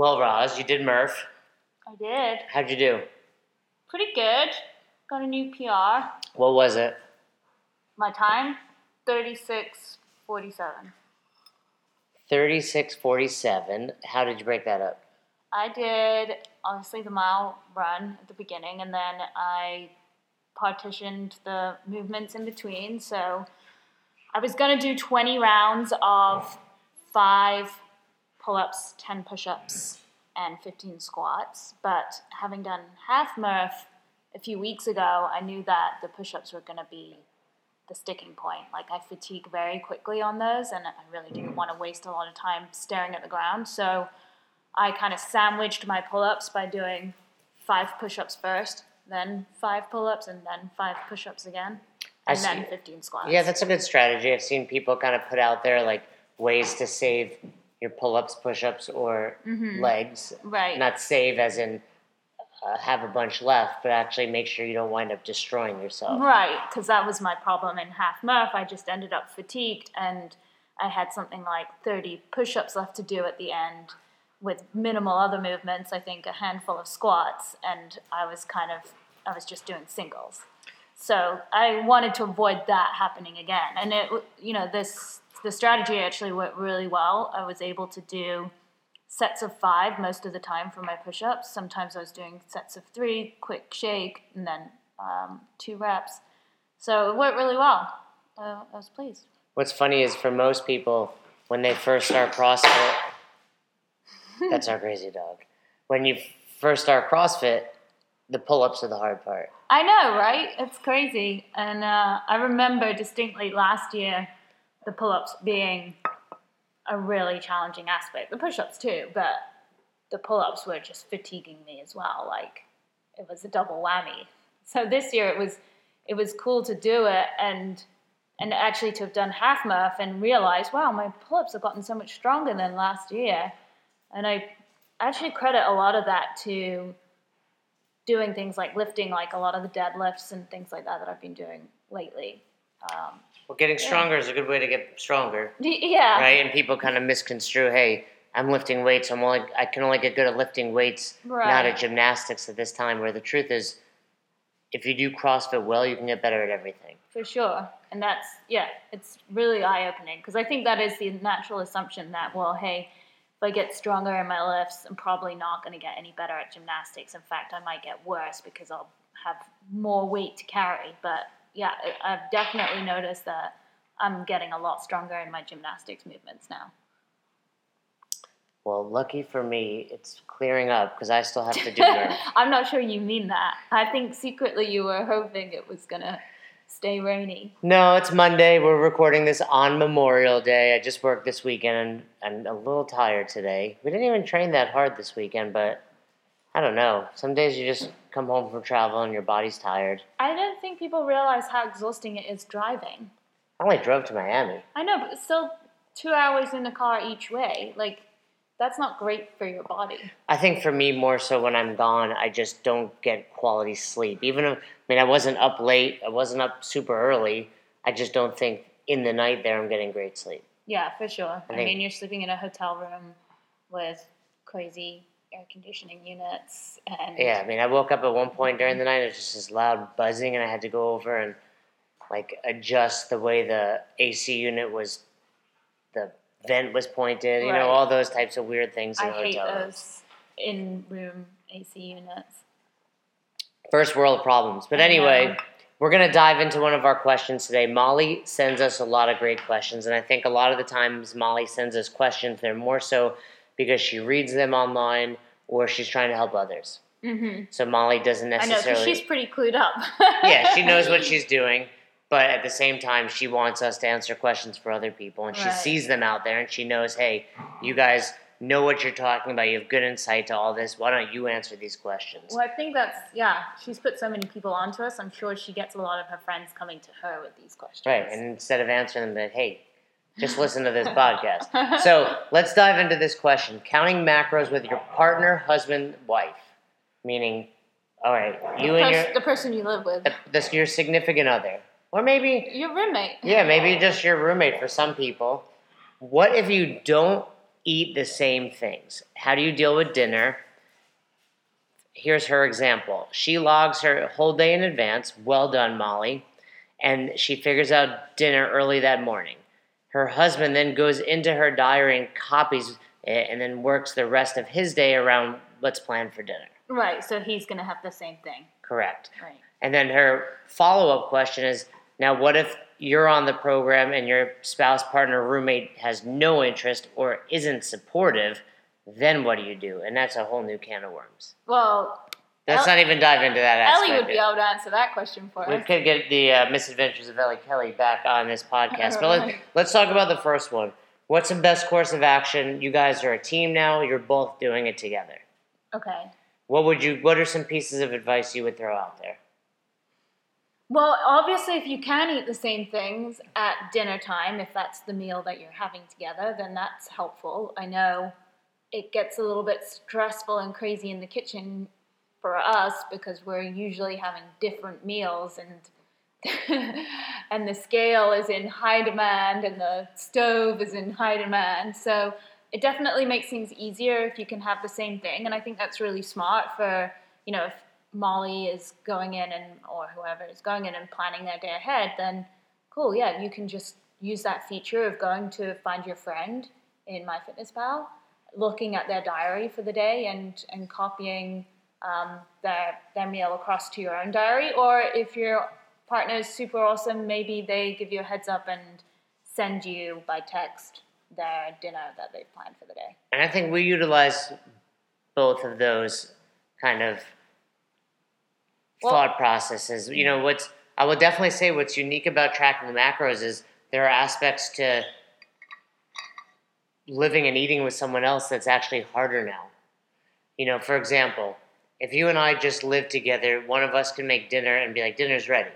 Well, Roz, you did Murph. I did. How'd you do? Pretty good. Got a new PR. What was it? My time, 36.47. 36.47. How did you break that up? I did obviously the mile run at the beginning, and then I partitioned the movements in between. So I was going to do 20 rounds of five pull ups, 10 push ups, and 15 squats. But having done half Murph a few weeks ago, I knew that the push ups were going to be the sticking point. Like I fatigue very quickly on those, and I really didn't want to waste a lot of time staring at the ground. So I kind of sandwiched my pull ups by doing five push ups first, then five pull ups, and then five push ups again, and see. then 15 squats. Yeah, that's a good strategy. I've seen people kind of put out there like ways to save your pull ups, push ups, or legs. right. Not save as in uh, have a bunch left, but actually make sure you don't wind up destroying yourself. Right, because that was my problem in half Murph. I just ended up fatigued, and I had something like 30 push ups left to do at the end with minimal other movements. I think a handful of squats, and I was kind of, I was just doing singles. So I wanted to avoid that happening again. And it, you know, this, the strategy actually worked really well. I was able to do sets of five most of the time for my push ups. Sometimes I was doing sets of three, quick shake, and then um, two reps. So it worked really well. Uh, I was pleased. What's funny is for most people, when they first start CrossFit, that's our crazy dog. When you first start CrossFit, the pull ups are the hard part. I know, right? It's crazy. And uh, I remember distinctly last year the pull ups being a really challenging aspect. The push ups too, but the pull ups were just fatiguing me as well. Like it was a double whammy. So this year it was it was cool to do it and and actually to have done half Murph and realize, wow, my pull ups have gotten so much stronger than last year. And I actually credit a lot of that to doing things like lifting, like a lot of the deadlifts and things like that that I've been doing lately. Um, Well, getting stronger is a good way to get stronger, yeah, right? And people kind of misconstrue, hey, I'm lifting weights. I'm only I can only get good at lifting weights, not at gymnastics at this time. Where the truth is, if you do CrossFit well, you can get better at everything. for sure. And that's yeah, it's really eye opening because I think that is the natural assumption that well, hey, if I get stronger in my lifts, I'm probably not going to get any better at gymnastics. In fact, I might get worse because I'll have more weight to carry. But yeah, I've definitely noticed that I'm getting a lot stronger in my gymnastics movements now. Well, lucky for me, it's clearing up because I still have to do Murph. I'm not sure you mean that. I think secretly you were hoping it was gonna stay rainy. No, it's Monday. We're recording this on Memorial Day. I just worked this weekend and I'm a little tired today. We didn't even train that hard this weekend, but I don't know. Some days you just come home from travel and your body's tired. I don't think people realize how exhausting it is driving. I only drove to Miami. I know, but still two hours in the car each way. Like, that's not great for your body. I think for me, more so when I'm gone, I just don't get quality sleep. Even if, I mean, I wasn't up late, I wasn't up super early. I just don't think in the night there I'm getting great sleep. Yeah, for sure. I, think- mean, you're sleeping in a hotel room with crazy air conditioning units and Yeah, I mean, I woke up at one point during the night, it was just this loud buzzing, and I had to go over and like adjust the way the AC unit was, the vent was pointed, you Right. know, all those types of weird things in I hate hotel rooms. those in-room AC units. First world problems. But anyway, we're going to dive into one of our questions today. Molly sends us a lot of great questions, and I think a lot of the times Molly sends us questions, they're more so because she reads them online or she's trying to help others. Mm-hmm. So Molly doesn't necessarily. I know, she's pretty clued up. yeah, she knows what she's doing, but at the same time, she wants us to answer questions for other people, and she Right. sees them out there, and she knows, hey, you guys know what you're talking about. You have good insight to all this. Why don't you answer these questions? Well, I think that's yeah. She's put so many people onto us. I'm sure she gets a lot of her friends coming to her with these questions. Right, and instead of answering them, that hey, just listen to this podcast. So let's dive into this question: counting macros with your partner, husband, wife, meaning, all right, you the, and pers- your the person you live with, the, this, your significant other, or maybe your roommate. Yeah, maybe just your roommate for some people. What if you don't eat the same things. How do you deal with dinner? Here's her example. She logs her whole day in advance. Well done, Molly. And she figures out dinner early that morning. Her husband then goes into her diary and copies it and then works the rest of his day around what's planned for dinner. Right. So he's gonna have the same thing. Correct. Right. And then her follow up question is now, what if you're on the program and your spouse, partner, roommate has no interest or isn't supportive? Then what do you do? And that's a whole new can of worms. Well, Let's El- not even dive into that aspect. Ellie would be able to answer that question for We us. We could get the uh, misadventures of Ellie Kelly back on this podcast. But let, Right. let's talk about the first one. What's the best course of action? You guys are a team now. You're both doing it together. Okay. What would you? What are some pieces of advice you would throw out there? Well, obviously, if you can eat the same things at dinner time, if that's the meal that you're having together, then that's helpful. I know it gets a little bit stressful and crazy in the kitchen for us because we're usually having different meals and and the scale is in high demand and the stove is in high demand. So it definitely makes things easier if you can have the same thing and I think that's really smart for, you know, if Molly is going in and or whoever is going in and planning their day ahead, then cool, yeah, you can just use that feature of going to find your friend in MyFitnessPal, looking at their diary for the day and and copying um, their their meal across to your own diary. Or if your partner is super awesome, maybe they give you a heads up and send you by text their dinner that they've planned for the day. And I think we utilize both of those kind of Well- thought processes. You know, what's I would definitely say what's unique about tracking the macros is there are aspects to living and eating with someone else that's actually harder now. You know, for example, if you and I just live together, one of us can make dinner and be like, dinner's ready.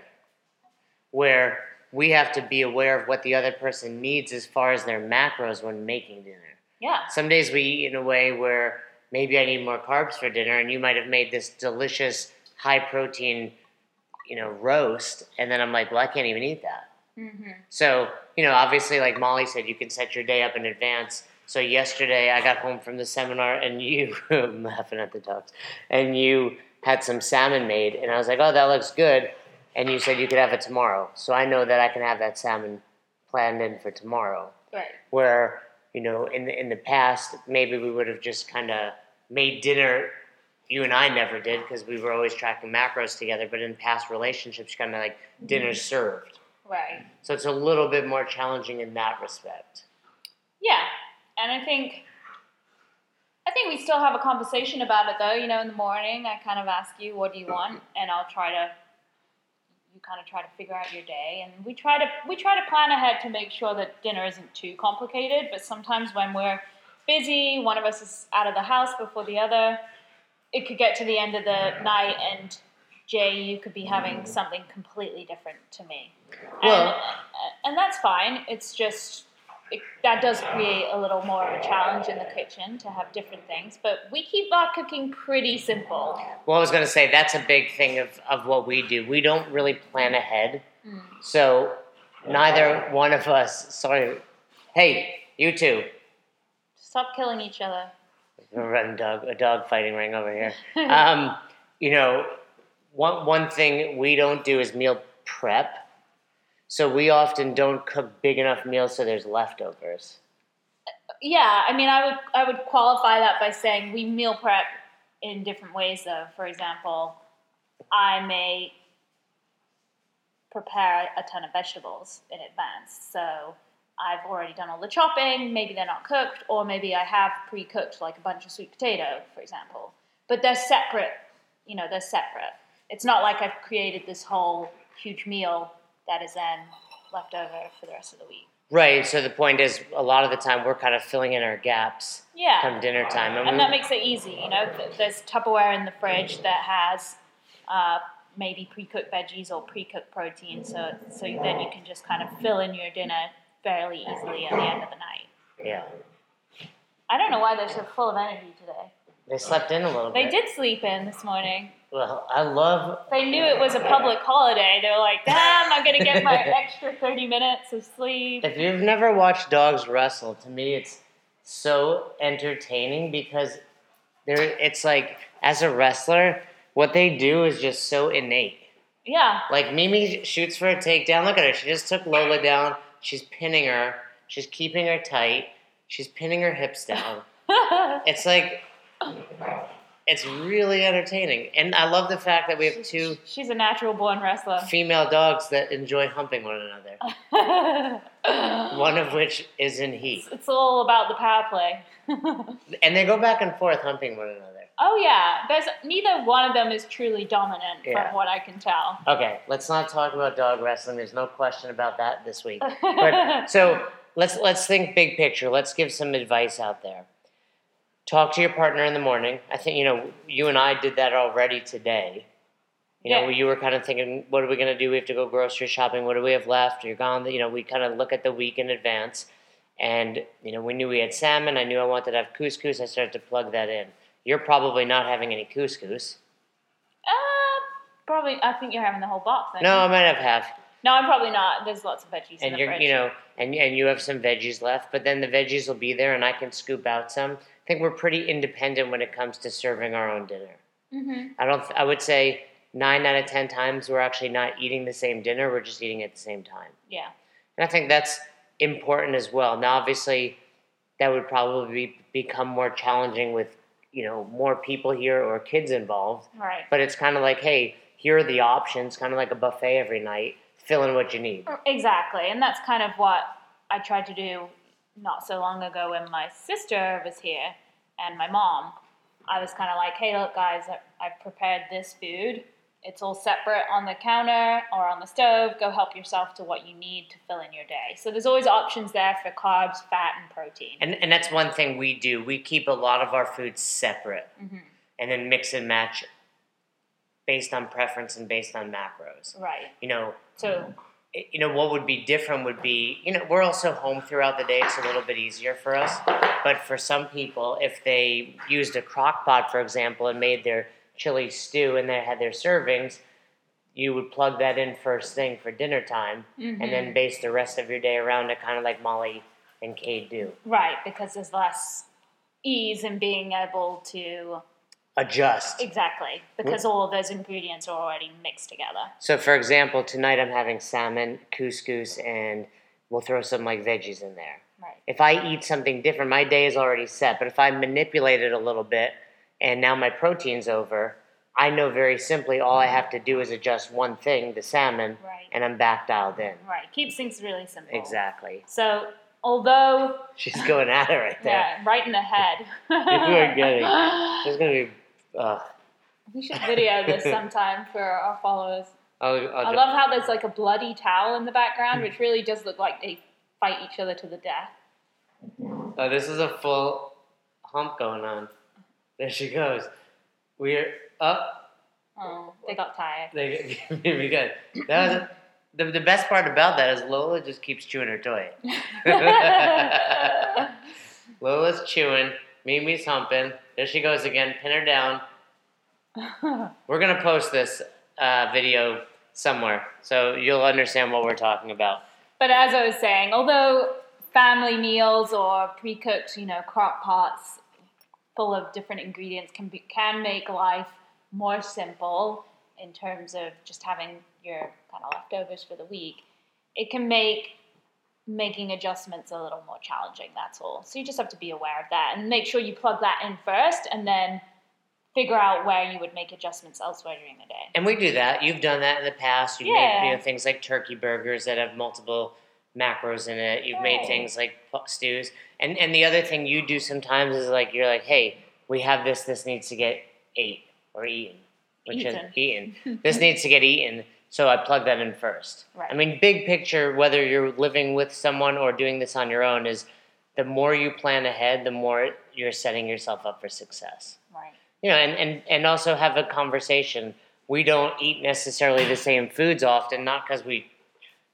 Where we have to be aware of what the other person needs as far as their macros when making dinner. Yeah. Some days we eat in a way where maybe I need more carbs for dinner, and you might have made this delicious high protein, you know, roast, and then I'm like, well, I can't even eat that. Mm-hmm. So, you know, obviously, like Molly said, you can set your day up in advance. So yesterday, I got home from the seminar, and you, I'm laughing at the dogs, and you had some salmon made, and I was like, oh, that looks good, and you said you could have it tomorrow. So I know that I can have that salmon planned in for tomorrow Right. where you know in the in the past maybe we would have just kind of made dinner you and I never did because we were always tracking macros together but in past relationships kind of like dinner's mm-hmm. served Right. so it's a little bit more challenging in that respect Yeah, and I think I think we still have a conversation about it though. You know, in the morning, I kind of ask you, "What do you want?" and I'll try to. You kind of try to figure out your day, and we try to we try to plan ahead to make sure that dinner isn't too complicated. But sometimes when we're busy, one of us is out of the house before the other. It could get to the end of the night, and Jay, you could be having something completely different to me. Well- and, and that's fine. It's just it, that does create a little more of a challenge in the kitchen to have different things. But we keep our cooking pretty simple. well i was going to say that's a big thing of, of what we do we don't really plan ahead Mm. so neither one of us sorry hey you two Stop killing each other. run dog a dog fighting ring over here um, you know, one one thing we don't do is meal prep. So we often don't cook big enough meals so there's leftovers. Yeah, I mean, I would I would qualify that by saying we meal prep in different ways. Though, for example, I may prepare a ton of vegetables in advance, so I've already done all the chopping. Maybe they're not cooked, or maybe I have pre-cooked like a bunch of sweet potato, for example. But they're separate. You know, they're separate. It's not like I've created this whole huge meal that is then left over for the rest of the week. Right. So the point is, a lot of the time we're kind of filling in our gaps Yeah. come dinner time, and, and that makes it easy. You know, there's Tupperware in the fridge that has uh, maybe pre-cooked veggies or pre-cooked protein, so so then you can just kind of fill in your dinner fairly easily at the end of the night. yeah, I don't know why they're so full of energy today. They slept in a little bit. They bit. did sleep in this morning. Well, I love. They knew it was a public holiday. They were like, "Damn, I'm gonna get my extra 30 minutes of sleep." If you've never watched dogs wrestle, to me it's so entertaining because they're it's like as a wrestler, what they do is just so innate. Yeah. Like Mimi shoots for a takedown. Look at her. She just took Lola down. She's pinning her. She's keeping her tight. She's pinning her hips down. It's like it's really entertaining. And I love the fact that we have two She's a natural born wrestler. female dogs that enjoy humping one another. One of which is in heat. it's all about the power play. And they go back and forth humping one another. oh yeah, there's neither one of them is truly dominant Yeah. from what I can tell. Okay, let's not talk about dog wrestling. There's no question about that this week. But so let's let's think big picture. Let's give some advice out there. Talk to your partner in the morning. I think you know you and I did that already today. You know, Yeah. you were kind of thinking, what are we going to do? We have to go grocery shopping. What do we have left? You're gone. You know, we kind of look at the week in advance, and you know, we knew we had salmon. I knew I wanted to have couscous. I started to plug that in. You're probably not having any couscous. Uh, probably. I think you're having the whole box. aren't No, I you? might have half. no, I'm probably not. There's lots of veggies in and you're you know and and you have some veggies left but then the veggies will be there and i can scoop out some i think we're pretty independent when it comes to serving our own dinner. Hmm i don't i would say nine out of ten times we're actually not eating the same dinner we're just eating at the same time. Yeah. and i think that's important as well. Now obviously that would probably be, become more challenging with you know more people here or kids involved. Right. but it's kind of like hey here are the options kind of like a buffet every night fill in what you need. Exactly, and that's kind of what I tried to do not so long ago when my sister was here and my mom. I was kind of like, hey, look, guys, I've prepared this food. It's all separate on the counter or on the stove. Go help yourself to what you need to fill in your day. So there's always options there for carbs, fat, and protein. And, and that's one thing we do. We keep a lot of our food separate Mhm. and then mix and match based on preference and based on macros. Right. You know, So Eh, you know what would be different would be you know we're also home throughout the day. It's a little bit easier for us. But for some people, if they used a crock pot, for example, and made their chili stew and they had their servings, you would plug that in first thing for dinner time, and then mm-hmm. base the rest of your day around it, kind of like Molly and Cade do. right, because there's less ease in being able to Adjust. exactly because all of those ingredients are already mixed together. So, for example, tonight I'm having salmon, couscous, and we'll throw some like veggies in there. Right. If I eat something different, my day is already set. But if I manipulate it a little bit and now my protein's over, I know very simply all I have to do is adjust one thing, the salmon, Right. and I'm back dialed in. Right. Keeps things really simple. Exactly. So although She's going at it right there. yeah, right in the head. You are getting. There's gonna be. Uh, we should video this sometime for our followers. I'll, I I'll, love how there's like a bloody towel in the background, which really does look like they fight each other to the death. oh, this is a full hump going on. There she goes. We're up. Oh, they got tired. They we good. That was the, the best part about that is Lola just keeps chewing her toy. Lola's chewing. Mimi's humping. There she goes again. Pin her down. We're gonna post this uh, video somewhere, so you'll understand what we're talking about. But as I was saying, although family meals or pre-cooked, you know, crock pots full of different ingredients can be can make life more simple in terms of just having your kind of leftovers for the week, it can make making adjustments a little more challenging. That's all. So you just have to be aware of that and make sure you plug that in first, and then figure out where you would make adjustments elsewhere during the day. And we do that. You've done that in the past. You've Yeah. made you know, things like turkey burgers that have multiple macros in it. You've made things like stews. And and the other thing you do sometimes is like you're like, hey, we have this. This needs to get ate or eaten, which Eaten. is eaten. this needs to get eaten. So I plug that in first. Right. I mean, big picture, whether you're living with someone or doing this on your own, is the more you plan ahead, the more you're setting yourself up for success Right. you know, and, and, and also have a conversation. We don't eat necessarily the same foods often, not because we,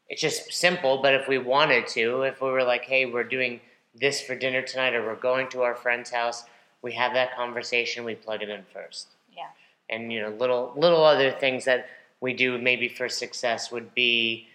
it's just simple, but if we wanted to, if we were like, hey, we're doing this for dinner tonight or we're going to our friend's house, we have that conversation, we plug it in first. Yeah. And, you know, little, little other things that we do maybe for success would be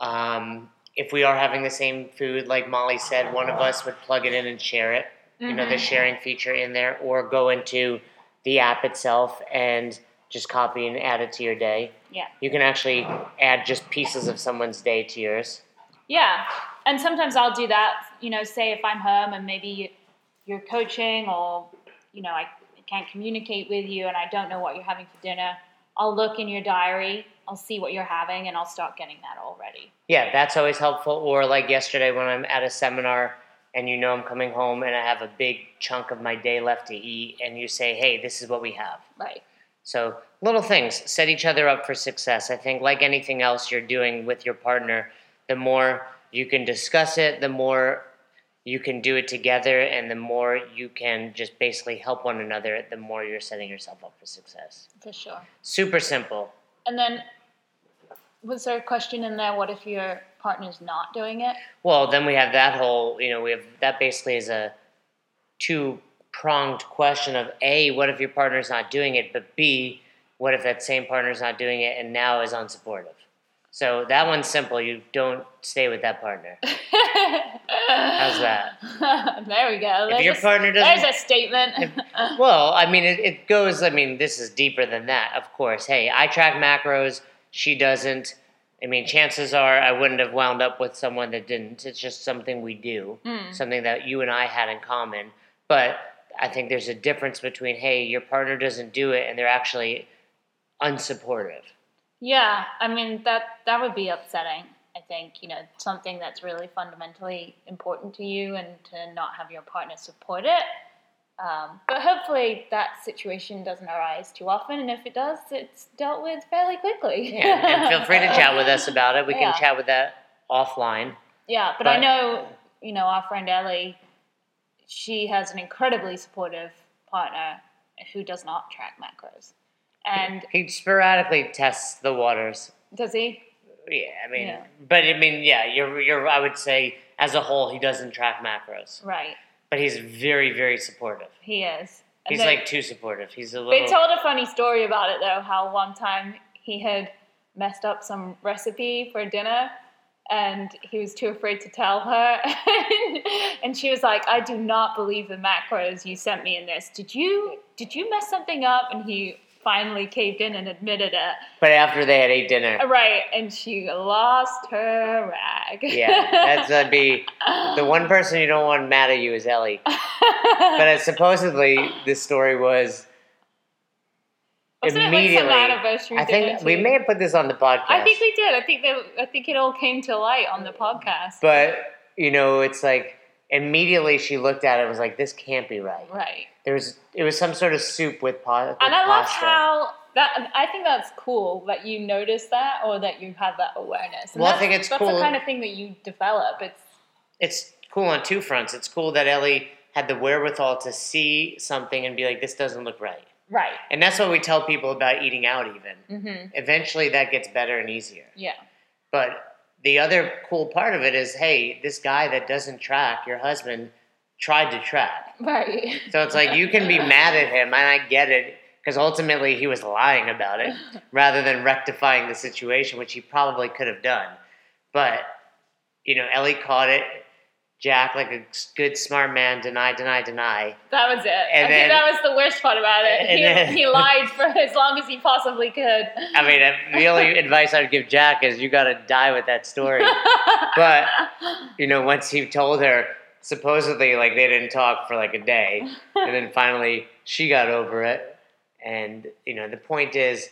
um, if we are having the same food, like Molly said, one of us would plug it in and share it. You know, the Mhm. sharing feature in there, or go into the app itself and just copy and add it to your day. Yeah. You can actually add just pieces of someone's day to yours. Yeah, and sometimes I'll do that. You know, say if I'm home and maybe you're coaching, or you know, I can't communicate with you, and I don't know what you're having for dinner. I'll look in your diary. I'll see what you're having, and I'll start getting that already. Yeah, that's always helpful. Or like yesterday when I'm at a seminar and you know I'm coming home and I have a big chunk of my day left to eat, and you say, hey, this is what we have. Right. So little things set each other up for success. I think, like anything else you're doing with your partner, the more you can discuss it, the more you can do it together, and the more you can just basically help one another, the more you're setting yourself up for success. For sure. Super simple. And then, was there a question in there? What if your partner's not doing it? Well, then we have that whole, you know, we have that basically is a two pronged question of A, what if your partner's not doing it? But B, what if that same partner's not doing it and now is unsupportive? So that one's simple. You don't stay with that partner. How's that? there we go. If There's your a- partner doesn't. There's a statement. Well, I mean, it, it goes, I mean, this is deeper than that, of course. Hey, I track macros, she doesn't. I mean, chances are I wouldn't have wound up with someone that didn't. It's just something we do. Mm. something that you and I had in common. But I think there's a difference between, hey, your partner doesn't do it and they're actually unsupportive. Yeah, I mean that that would be upsetting. I think you know something that's really fundamentally important to you, and to not have your partner support it. Um, but hopefully that situation doesn't arise too often, and if it does, it's dealt with fairly quickly. Yeah, and feel free to chat with us about it. We Yeah. can chat with that offline. Yeah, but, I know you know our friend Ellie. She has an incredibly supportive partner who does not track macros, and He sporadically tests the waters. does he? Yeah, I mean, Yeah. but I mean, yeah, you're, you're, I would say as a whole, he doesn't track macros, Right, but he's very, very supportive. he is. He's like too supportive. He's a little. They told a funny story about it though, how one time he had messed up some recipe for dinner and he was too afraid to tell her. and she was like, I do not believe the macros you sent me in this. Did you did you mess something up? And he finally caved in and admitted it. but after they had ate dinner, Right, and she lost her rag. yeah, that's that'd be the one person you don't want mad at you is Ellie. But uh, supposedly, this story was Wasn't it like some immediately. anniversary I think we may have put this on the podcast. I think we did. I think that I think it all came to light on the podcast. but you know, it's like immediately she looked at it and was like, "This can't be right." right. There was it was some sort of soup with, pa- with And I love pasta. how that. I think that's cool that you notice that or that you have that awareness. And Well, I think it's cool. that's cool- the kind of thing that you develop. It's it's cool on two fronts. It's cool that Ellie had the wherewithal to see something and be like, "This doesn't look right." right. And that's what we tell people about eating out. Even Mm-hmm. eventually, that gets better and easier. Yeah. But the other cool part of it is, hey, this guy that doesn't track, your husband, tried to track. Right. So it's like you can be mad at him, and I get it, because ultimately he was lying about it rather than rectifying the situation, which he probably could have done. But, you know, Ellie caught it. Jack, like a good smart man, deny, deny, deny. That was it. And I then- think that was the worst part about it. He, then- he lied for as long as he possibly could. I mean, uh, the only advice I'd give Jack is you got to die with that story. But you know, once he told her, supposedly like they didn't talk for like a day, and then finally she got over it. And you know, the point is,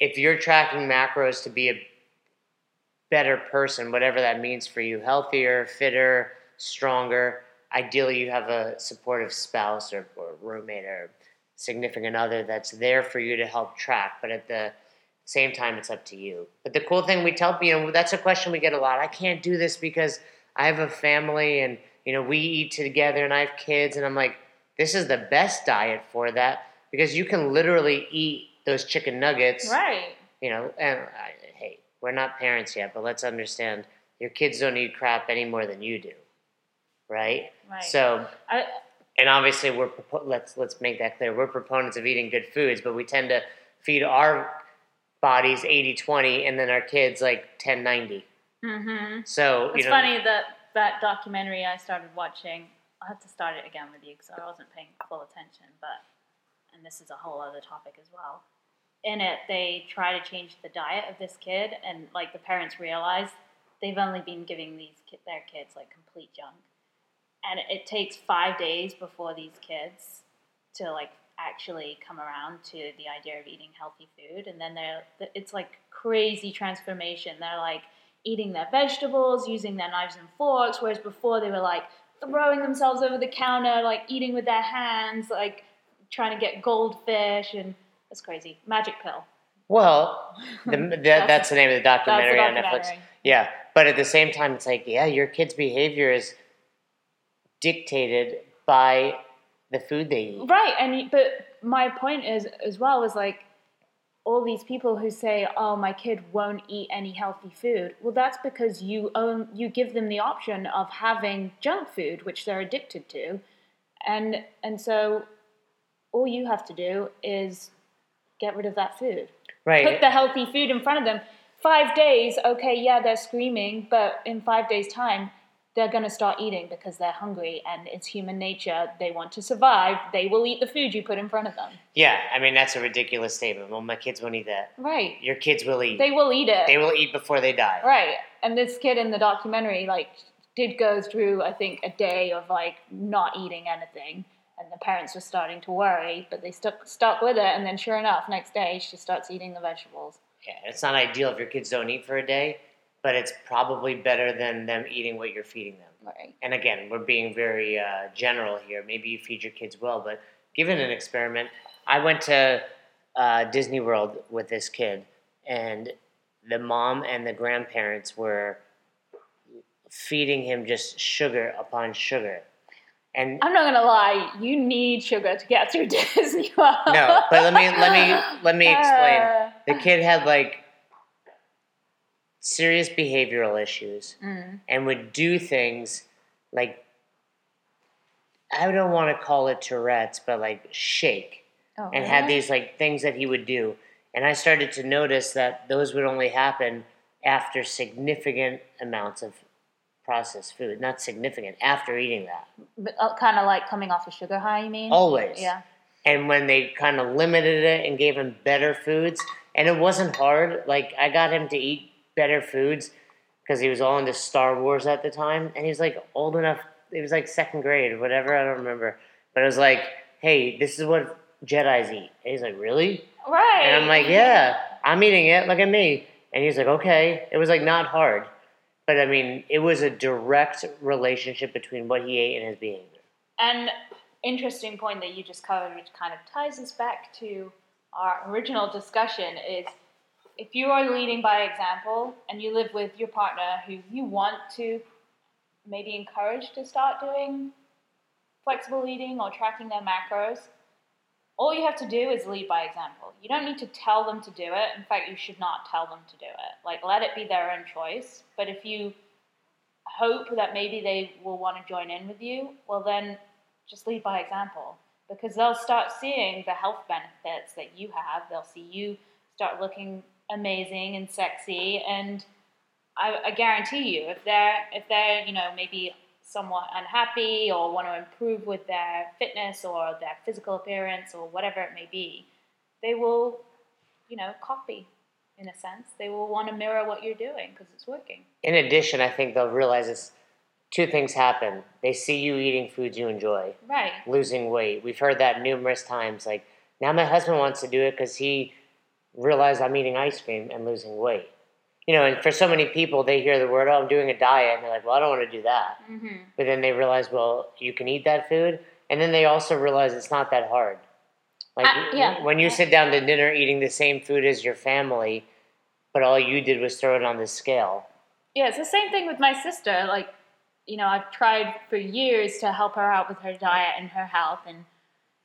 if you're tracking macros to be a better person, whatever that means for you, healthier, fitter, stronger. Ideally, you have a supportive spouse or, or roommate or significant other that's there for you to help track. But at the same time, it's up to you. But the cool thing we tell you know that's a question we get a lot. I can't do this because I have a family and you know we eat together and I have kids and I'm like, this is the best diet for that because you can literally eat those chicken nuggets right. you know, and I, hey, we're not parents yet, but let's understand your kids don't eat crap any more than you do, right? Right. So, I, and obviously, we're let's let's make that clear. We're proponents of eating good foods, but we tend to feed our bodies 80-20 and then our kids like 10-90. Mm-hmm. So you It's know, funny that that documentary I started watching. I have to start it again with you because I wasn't paying full attention. But and this is a whole other topic as well. In it, they try to change the diet of this kid, and like the parents realize they've only been giving these ki- their kids like complete junk, and it takes five days before these kids to like actually come around to the idea of eating healthy food, and then they're it's like crazy transformation. They're like eating their vegetables, using their knives and forks, whereas before they were like throwing themselves over the counter, like eating with their hands, like trying to get goldfish, and it's crazy. Magic pill. well, the, that, that's the name of the That's the documentary on Netflix. Yeah, but at the same time, it's like, yeah, your kid's behavior is dictated by the food they eat. Right, and but my point is as well is like all these people who say, "Oh, my kid won't eat any healthy food." Well, that's because you own you give them the option of having junk food, which they're addicted to, and and so all you have to do is get rid of that food. Right. Put the healthy food in front of them. Five days, okay, yeah, they're screaming, but in five days' time, they're going to start eating because they're hungry and it's human nature. They want to survive. They will eat the food you put in front of them. yeah, I mean, that's a ridiculous statement. Well, my kids won't eat that. Right. Your kids will eat. They will eat it. They will eat before they die. Right. And this kid in the documentary, like, did go through, I think, a day of, like, not eating anything. And the parents were starting to worry, but they stuck, stuck with it. And then, sure enough, next day, she starts eating the vegetables. Yeah, it's not ideal if your kids don't eat for a day, but it's probably better than them eating what you're feeding them. Right. And again, we're being very uh, general here. Maybe you feed your kids well, but given an experiment, I went to uh, Disney World with this kid, and the mom and the grandparents were feeding him just sugar upon sugar. And I'm not gonna lie, you need sugar to get through Disney World. no, but let me let me let me explain. Uh, The kid had like serious behavioral issues mm, and would do things like I don't want to call it Tourette's, but like shake oh, and had these like things that he would do. And I started to notice that those would only happen after significant amounts of processed food. Not significant, after eating that. But, uh, kind of like coming off a sugar high, you mean? Always. Yeah. And when they kind of limited it and gave him better foods, and it wasn't hard. Like I got him to eat better foods because he was all into Star Wars at the time, and he was like old enough. It was like second grade or whatever. I don't remember. But it was like, hey, this is what Jedi's eat. And he's like, really? Right. And I'm like, yeah, I'm eating it. Look at me. And he's like, okay. It was like not hard, but I mean, it was a direct relationship between what he ate and his behavior. And interesting point that you just covered, which kind of ties us back to our original discussion, is if you are leading by example and you live with your partner who you want to maybe encourage to start doing flexible eating or tracking their macros, all you have to do is lead by example. You don't need to tell them to do it. In fact, you should not tell them to do it. Like, let it be their own choice. But if you hope that maybe they will want to join in with you, well, then just lead by example because they'll start seeing the health benefits that you have. They'll see you start looking amazing and sexy, and I, I guarantee you, if they're if they're you know maybe somewhat unhappy or want to improve with their fitness or their physical appearance or whatever it may be, they will you know copy in a sense. They will want to mirror what you're doing because it's working. In addition, I think they'll realize it's two things happen. They see you eating foods you enjoy, Right. losing weight. We've heard that numerous times. Like now, my husband wants to do it because he realized I'm eating ice cream and losing weight. You know, and for so many people, they hear the word, "Oh, I'm doing a diet," and they're like, "Well, I don't want to do that." Mm-hmm. But then they realize, well, you can eat that food, and then they also realize it's not that hard. Like Uh, yeah. when you sit down to dinner eating the same food as your family, but all you did was throw it on the scale. Yeah, it's the same thing with my sister. Like, you know, I've tried for years to help her out with her diet and her health, and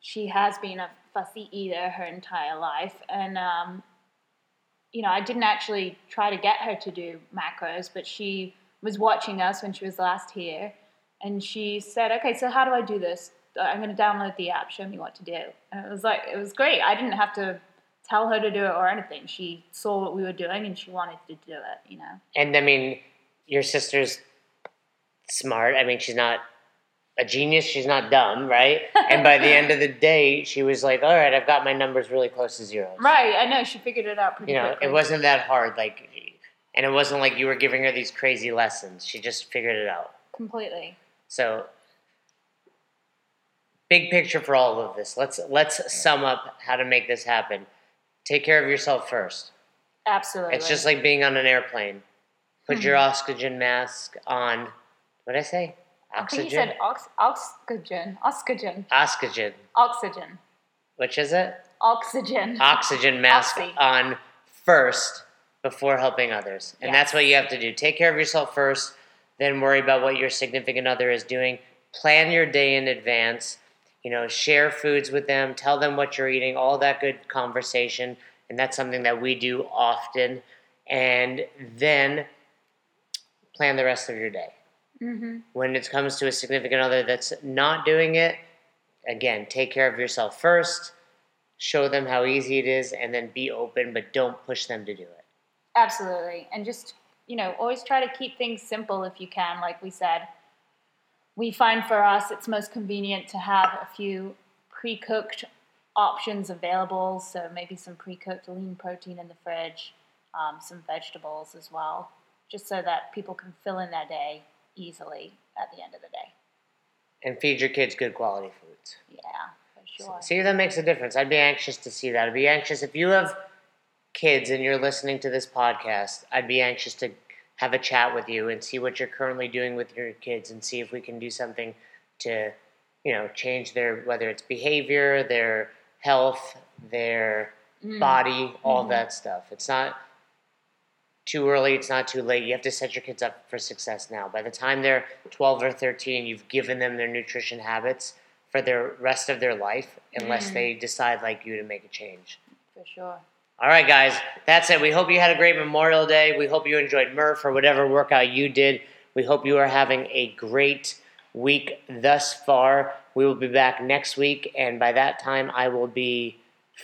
she has been a fussy eater her entire life. And, um, you know, I didn't actually try to get her to do macros, but she was watching us when she was last here, and she said, "Okay, so how do I do this? I'm going to download the app. Show me what to do." And it was like it was great. I didn't have to tell her to do it or anything. She saw what we were doing, and she wanted to do it. You know. And I mean, your sister's smart. I mean, she's not a genius. She's not dumb, right? and by the end of the day, she was like, "All right, I've got my numbers really close to zero." Right, I know she figured it out pretty You know, quickly. it wasn't that hard. Like, and it wasn't like you were giving her these crazy lessons. She just figured it out. completely. So, big picture for all of this. Let's let's sum up how to make this happen. Take care of yourself first. Absolutely. It's just like being on an airplane. Put your Mm-hmm. oxygen mask on. What did I say? I think Oxygen. you said ox- oxygen, oxygen, oxygen. oxygen, Which is it? oxygen. Oxygen mask Oxy. on first before helping others. And that's what you have to do. Take care of yourself first, then worry about what your significant other is doing. Plan your day in advance. You know, share foods with them, tell them what you're eating, all that good conversation. And that's something that we do often. And then plan the rest of your day. Hmm When it comes to a significant other that's not doing it, again, take care of yourself first, show them how easy it is, and then be open, but don't push them to do it. Absolutely. And just, you know, always try to keep things simple if you can, like we said. We find for us it's most convenient to have a few pre cooked options available. So maybe some pre cooked lean protein in the fridge, um, some vegetables as well, just so that people can fill in their day easily at the end of the day. And feed your kids good quality foods. Yeah, for sure. See if that makes a difference. I'd be anxious to see that. I'd be anxious if you have kids and you're listening to this podcast, I'd be anxious to have a chat with you and see what you're currently doing with your kids and see if we can do something to, you know, change their whether it's behavior, their health, their Mm. body, all Mhm. that stuff. It's not too early, it's not too late. You have to set your kids up for success now. By the time they're 12 or 13, you've given them their nutrition habits for the rest of their life unless Mm. they decide like you to make a change. For sure. All right, guys, that's it. We hope you had a great Memorial Day. We hope you enjoyed Murph or whatever workout you did. We hope you are having a great week thus far. We will be back next week, and by that time, I will be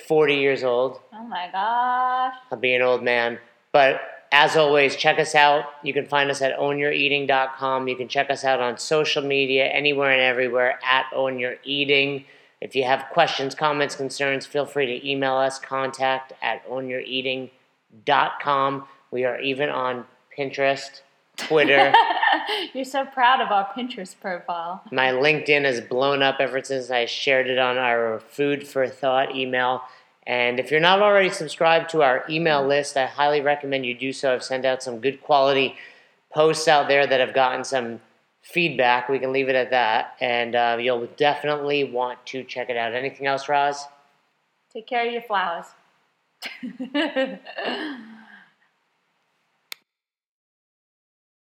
40 years old. Oh my gosh. I'll be an old man. But as always, check us out. You can find us at ownyoureating.com. You can check us out on social media, anywhere and everywhere at Own Your Eating. If you have questions, comments, concerns, feel free to email us, contact at ownyoureating.com. We are even on Pinterest, Twitter. You're so proud of our Pinterest profile. My LinkedIn has blown up ever since I shared it on our Food for Thought email. And if you're not already subscribed to our email list, I highly recommend you do so. I've sent out some good quality posts out there that have gotten some feedback. We can leave it at that. And uh, you'll definitely want to check it out. Anything else, Roz? Take care of your flowers.